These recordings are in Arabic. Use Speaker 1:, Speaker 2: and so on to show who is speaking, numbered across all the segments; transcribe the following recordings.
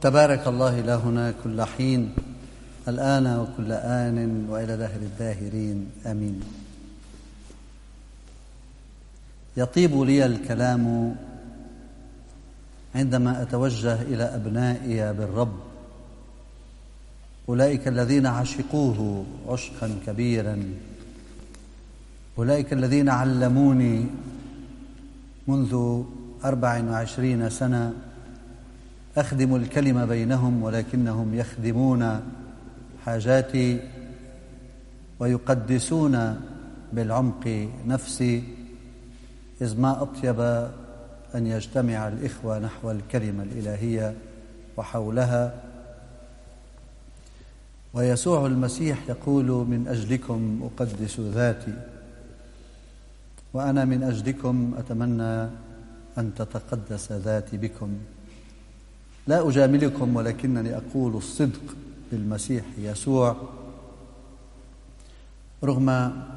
Speaker 1: تبارك الله إلهنا كل حين الآن وكل آن وإلى دهر الداهرين آمين. يطيب لي الكلام عندما أتوجه إلى أبنائي بالرب. أولئك الذين عشقوه عشقا كبيرا. أولئك الذين علموني منذ أربع وعشرين سنة. أخدم الكلمة بينهم ولكنهم يخدمون حاجاتي ويقدسون بالعمق نفسي إذ ما أطيب أن يجتمع الإخوة نحو الكلمة الإلهية وحولها. ويسوع المسيح يقول من أجلكم أقدس ذاتي وأنا من أجلكم أتمنى أن تتقدس ذاتي بكم. لا أجاملكم ولكنني أقول الصدق للمسيح يسوع رغم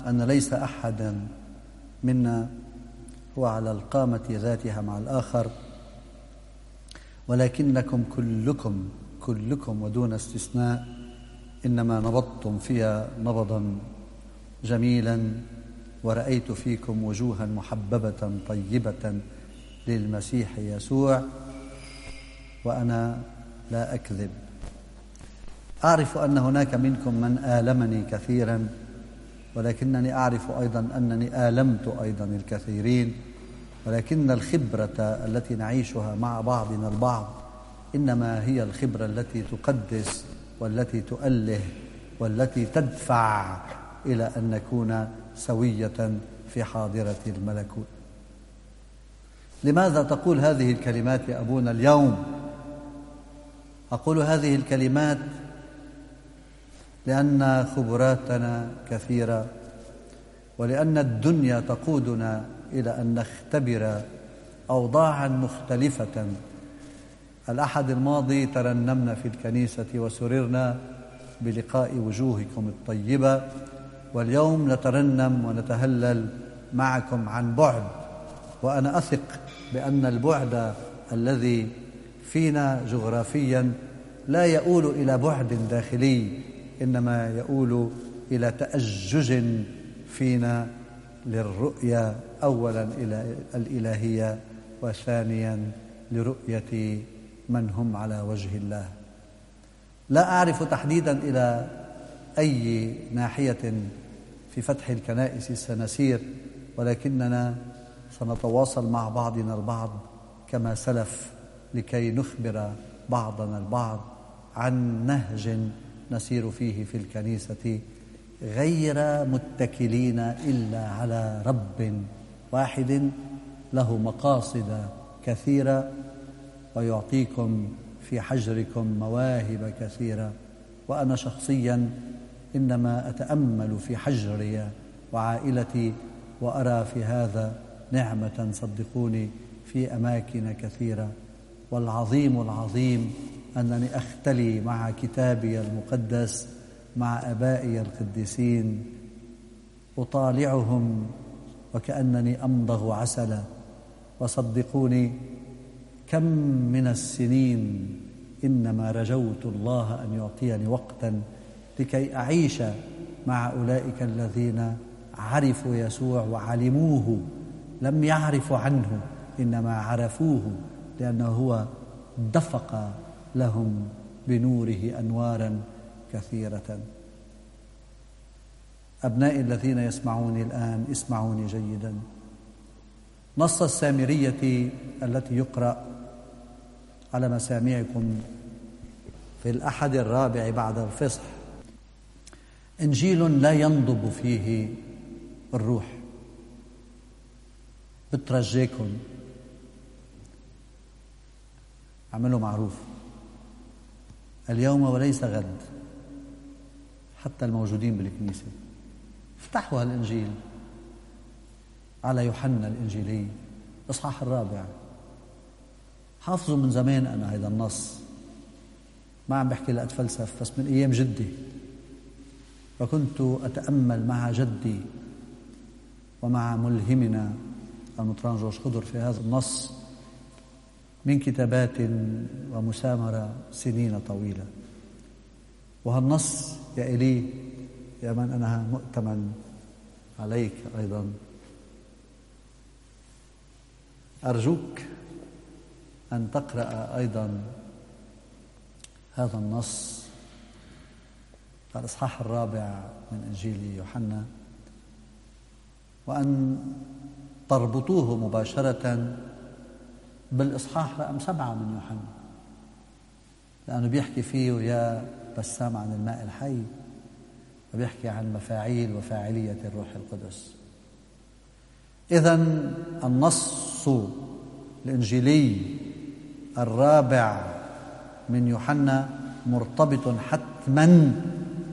Speaker 1: أن ليس أحدا منا هو على القامة ذاتها مع الآخر ولكنكم كلكم كلكم ودون استثناء إنما نبضتم فيها نبضا جميلا ورأيت فيكم وجوها محببة طيبة للمسيح يسوع. وأنا لا أكذب. أعرف أن هناك منكم من آلمني كثيرا ولكنني أعرف أيضا أنني آلمت أيضا الكثيرين ولكن الخبرة التي نعيشها مع بعضنا البعض إنما هي الخبرة التي تقدس والتي تؤله والتي تدفع إلى أن نكون سوية في حاضرة الملكوت. لماذا تقول هذه الكلمات يا أبونا اليوم؟ أقول هذه الكلمات لأن خبراتنا كثيرة ولأن الدنيا تقودنا إلى أن نختبر أوضاعا مختلفة. الأحد الماضي ترنمنا في الكنيسة وسررنا بلقاء وجوهكم الطيبة واليوم نترنم ونتهلل معكم عن بعد وأنا أثق بأن البعد الذي فينا جغرافيا لا يؤول إلى بعد داخلي إنما يؤول إلى تأجج فينا للرؤية أولا إلى الإلهية وثانيا لرؤية من هم على وجه الله. لا أعرف تحديدا إلى أي ناحية في فتح الكنائس سنسير ولكننا سنتواصل مع بعضنا البعض كما سلف. لكي نخبر بعضنا البعض عن نهج نسير فيه في الكنيسة غير متكلين إلا على رب واحد له مقاصد كثيرة ويعطيكم في حجركم مواهب كثيرة. وأنا شخصيا إنما أتأمل في حجري وعائلتي وأرى في هذا نعمة صدقوني في أماكن كثيرة. والعظيم العظيم أنني أختلي مع كتابي المقدس مع أبائي القديسين. أطالعهم وكأنني أمضغ عسلا. وصدقوني كم من السنين إنما رجوت الله أن يعطيني وقتا لكي أعيش مع أولئك الذين عرفوا يسوع وعلموه لم يعرفوا عنه إنما عرفوه. لأنه هو دفق لهم بنوره أنوارا كثيرة. أبنائي الذين يسمعوني الآن اسمعوني جيدا. نص السامرية التي يقرأ على مسامعكم في الأحد الرابع بعد الفصح. إنجيل لا ينضب فيه الروح. بترجيكم. اعملوا معروف. اليوم وليس غد. حتى الموجودين بالكنيسة. افتحوا هالإنجيل. على يوحنا الإنجيلي إصحاح الرابع. حافظوا من زمان أنا هذا النص. ما عم بحكي لأتفلسف بس من أيام جدي. فكنت أتأمل مع جدي ومع ملهمنا المطران جورج خضر في هذا النص. من كتابات ومسامرة سنين طويلة. وهالنص يا إلي يا من أنا مؤتمن عليك أيضا. أرجوك أن تقرأ أيضا هذا النص. الإصحاح الرابع من إنجيل يوحنا. وأن تربطوه مباشرة بالإصحاح رقم سبعة من يوحنا لأنه بيحكي فيه يا بسام عن الماء الحي وبيحكي عن مفاعيل وفاعلية الروح القدس. إذا النص الإنجيلي الرابع من يوحنا مرتبط حتما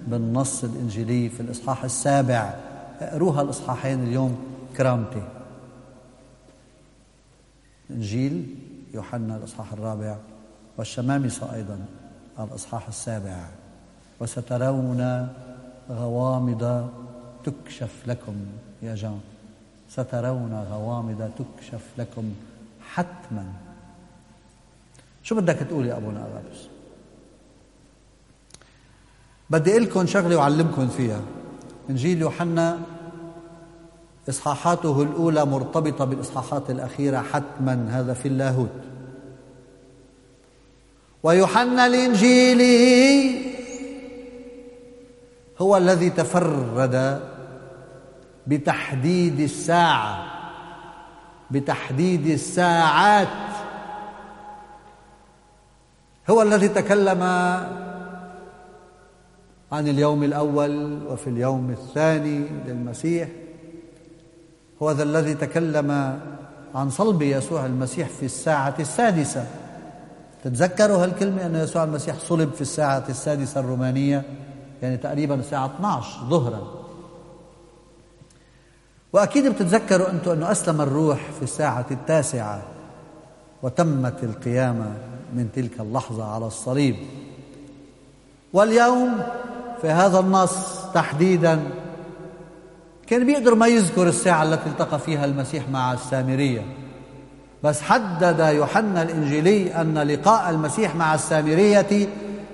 Speaker 1: بالنص الإنجيلي في الإصحاح السابع. اقروها الإصحاحين اليوم كرامتي. إنجيل يوحنا الإصحاح الرابع والشمامسة أيضا الإصحاح السابع. وسترون غوامض تكشف لكم يا جان سترون غوامض تكشف لكم حتما. شو بدك تقول يا أبونا أغابس بدي أقول لكم شغلة وأعلمكم فيها. إنجيل يوحنا إصحاحاته الأولى مرتبطة بالإصحاحات الأخيرة حتما هذا في اللاهوت. ويوحنا الإنجيلي هو الذي تفرد بتحديد الساعة بتحديد الساعات. هو الذي تكلم عن اليوم الأول وفي اليوم الثاني للمسيح. هو ذا الذي تكلم عن صلب يسوع المسيح في الساعة السادسة. تتذكروا هالكلمة أن يسوع المسيح صلب في الساعة السادسة الرومانية؟ يعني تقريبا الساعة 12 ظهرا. وأكيد بتتذكروا أنتم أنه أسلم الروح في الساعة التاسعة وتمت القيامة من تلك اللحظة على الصليب. واليوم في هذا النص تحديدا كان بيقدر ما يذكر الساعة التي التقى فيها المسيح مع السامرية. بس حدد يوحنا الإنجيلي أن لقاء المسيح مع السامرية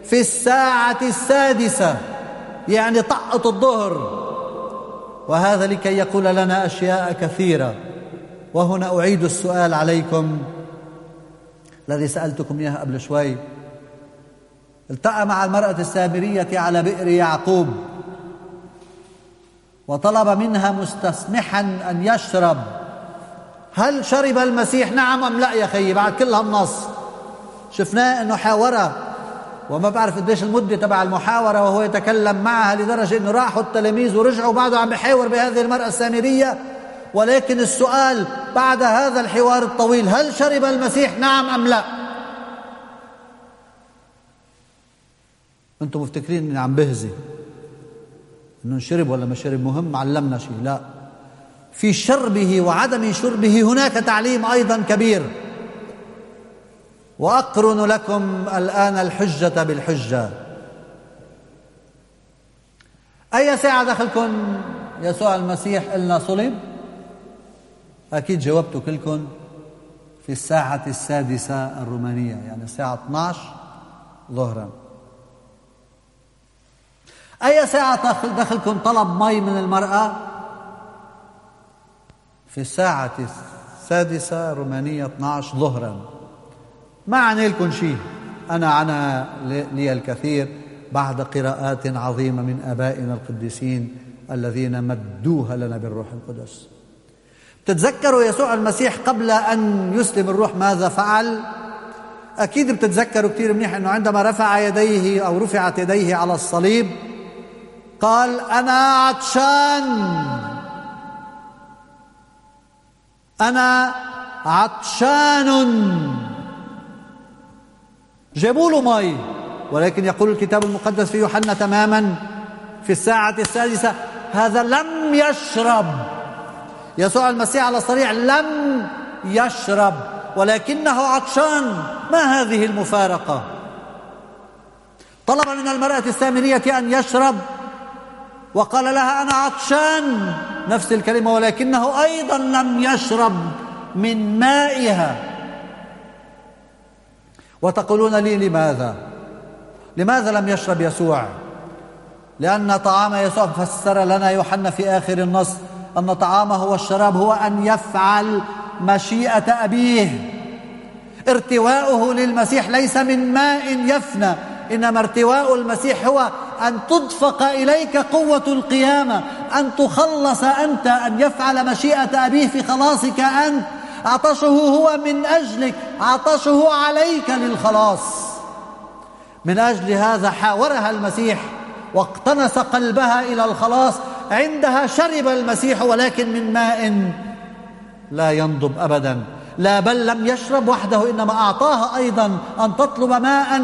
Speaker 1: في الساعة السادسة يعني طقة الظهر. وهذا لكي يقول لنا أشياء كثيرة. وهنا أعيد السؤال عليكم الذي سألتكم إياه قبل شوي. التقى مع المرأة السامرية على بئر يعقوب. وطلب منها مستسمحا أن يشرب. هل شرب المسيح؟ نعم أم لا يا خيي بعد كل هالنص شفناه أنه حاورها. وما بعرف قديش المدة تبع المحاورة وهو يتكلم معها لدرجة أنه راحوا التلاميذ ورجعوا بعده عم بحاور بهذه المرأة السامرية. ولكن السؤال بعد هذا الحوار الطويل هل شرب المسيح؟ نعم أم لا؟ أنتم مفتكرين أني عم بهزي. أنه شرب ولا ما شرب مهم علمنا شيء. لا. في شربه وعدم شربه هناك تعليم أيضا كبير. وأقرن لكم الآن الحجة بالحجة. أي ساعة دخلكم يسوع المسيح إلنا صلب. أكيد جاوبتوا كلكم في الساعة السادسة الرومانية يعني الساعة 12 ظهرا. أي ساعة دخل دخلكم طلب مي من المرأة؟ في الساعة السادسة رومانية 12 ظهرا. ما عني لكم شيء. أنا عنها لي الكثير بعد قراءات عظيمة من آبائنا القديسين الذين مدوها لنا بالروح القدس. تتذكروا يسوع المسيح قبل أن يسلم الروح ماذا فعل؟ أكيد بتتذكروا كثير منيح أنه عندما رفع يديه أو رفعت يديه على الصليب قال أنا عطشان. أنا عطشان. جابوا له مي ولكن يقول الكتاب المقدس في يوحنا تماما في الساعة السادسة هذا لم يشرب. يسوع المسيح على الصريع لم يشرب ولكنه عطشان. ما هذه المفارقة؟ طلب من المرأة السامرية أن يشرب. وقال لها أنا عطشان نفس الكلمة ولكنه أيضا لم يشرب من مائها. وتقولون لي لماذا؟ لماذا لم يشرب يسوع؟ لأن طعام يسوع فسر لنا يوحنا في آخر النص أن طعامه والشراب هو أن يفعل مشيئة أبيه. ارتواؤه للمسيح ليس من ماء يفنى إنما ارتواء المسيح هو أن تدفق إليك قوة القيامة أن تخلص أنت أن يفعل مشيئة أبيه في خلاصك أنت. عطشه هو من أجلك عطشه عليك للخلاص. من أجل هذا حاورها المسيح واقتنس قلبها إلى الخلاص. عندها شرب المسيح ولكن من ماء لا ينضب أبدا. لا بل لم يشرب وحده إنما أعطاها أيضا أن تطلب ماء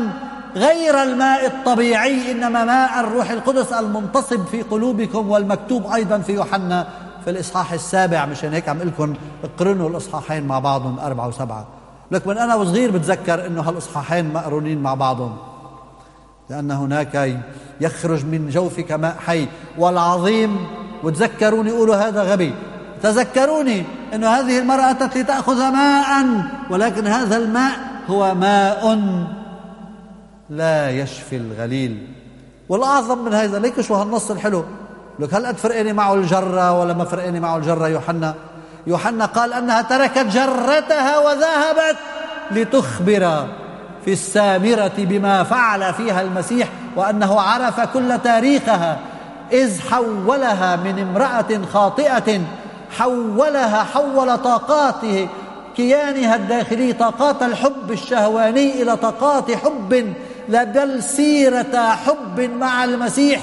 Speaker 1: غير الماء الطبيعي إنما ماء الروح القدس المنتصب في قلوبكم والمكتوب أيضا في يوحنا في الإصحاح السابع. مشان هيك عم لكم اقرنوا الإصحاحين مع بعضهم أربعة وسبعة. لك من أنا وصغير بتذكر إنه هالإصحاحين مقرونين مع بعضهم. لأن هناك يخرج من جوفك ماء حي. والعظيم وتذكروني قولوا هذا غبي. تذكروني أن هذه المرأة أتت لتأخذ ماء ولكن هذا الماء هو ماء. لا يشفي الغليل. والأعظم من هذا ليك شو هالنص الحلو؟ لك هل فرقاني معه الجرة ولا ما فرقاني معه الجرة؟ يوحنا يوحنا قال أنها تركت جرتها وذهبت لتخبر في السامرة بما فعل فيها المسيح وأنه عرف كل تاريخها. إذ حولها من امرأة خاطئة حولها حول طاقاته كيانها الداخلي طاقات الحب الشهواني إلى طاقات حب لا بل سيرة حب مع المسيح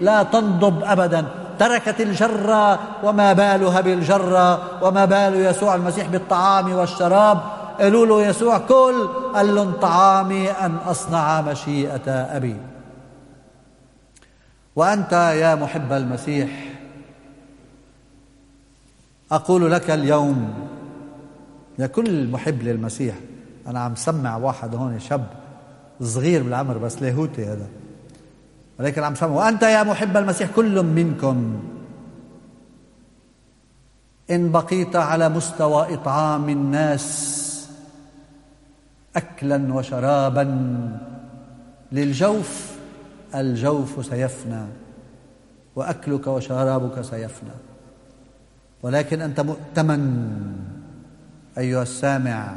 Speaker 1: لا تنضب أبدا. تركت الجرة وما بالها بالجرة وما بال يسوع المسيح بالطعام والشراب. قالوا له يسوع كل قال لهم طعامي أن أصنع مشيئة أبي. وأنت يا محب المسيح أقول لك اليوم يا كل محب للمسيح أنا عم سمع واحد هون شاب صغير بالعمر بس لاهوتي هذا. ولكن عم سمع وأنت يا محب المسيح كل منكم. إن بقيت على مستوى إطعام الناس أكلا وشرابا للجوف الجوف سيفنى وأكلك وشرابك سيفنى. ولكن أنت مؤتمن أيها السامع.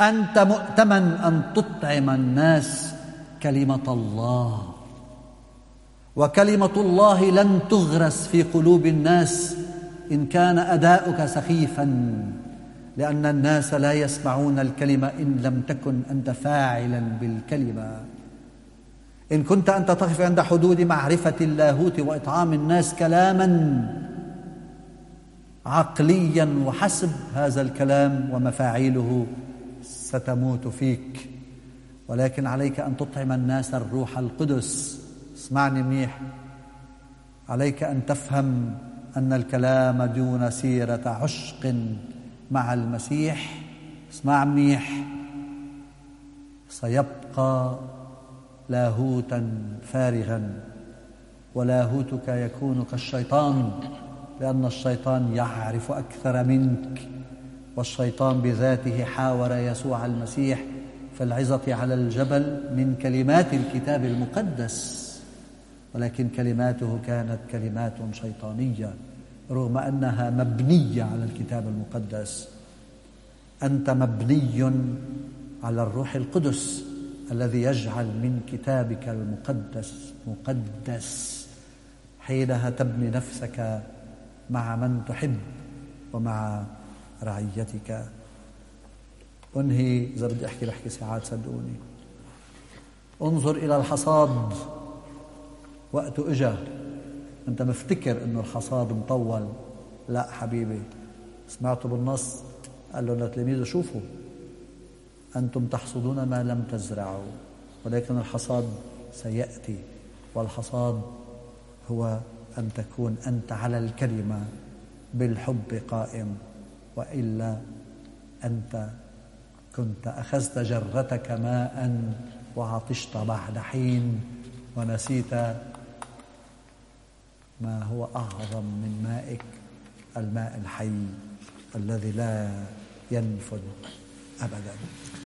Speaker 1: أنت مؤتمن أن تطعم الناس كلمة الله. وكلمة الله لن تغرس في قلوب الناس إن كان أداؤك سخيفا لأن الناس لا يسمعون الكلمة إن لم تكن أنت فاعلا بالكلمة. إن كنت أنت تقف عند حدود معرفة اللاهوت وإطعام الناس كلاما عقليا وحسب هذا الكلام ومفاعيله. ستموت فيك. ولكن عليك أن تطعم الناس الروح القدس. اسمعني منيح. عليك أن تفهم أن الكلام دون سيرة عشق مع المسيح. اسمع منيح. سيبقى لاهوتا فارغا ولاهوتك يكون كالشيطان لأن الشيطان يعرف أكثر منك. والشيطان بذاته حاور يسوع المسيح في العظة على الجبل من كلمات الكتاب المقدس. ولكن كلماته كانت كلمات شيطانية رغم أنها مبنية على الكتاب المقدس. أنت مبني على الروح القدس الذي يجعل من كتابك المقدس مقدس. حينها تبني نفسك مع من تحب ومع رعيتك. أنهي إذا بدي أحكي بحكي ساعات صدقوني. انظر إلى الحصاد. وقته إجا. أنت مفتكر إنه الحصاد مطول. لا حبيبي. سمعته بالنص. قال له لتلاميذه شوفوا أنتم تحصدون ما لم تزرعوا. ولكن الحصاد سيأتي. والحصاد هو أن تكون أنت على الكلمة. بالحب قائم. وإلا أنت كنت أخذت جرتك ماء وعطشت بعد حين ونسيت ما هو أعظم من مائك الماء الحي الذي لا ينفذ أبدا.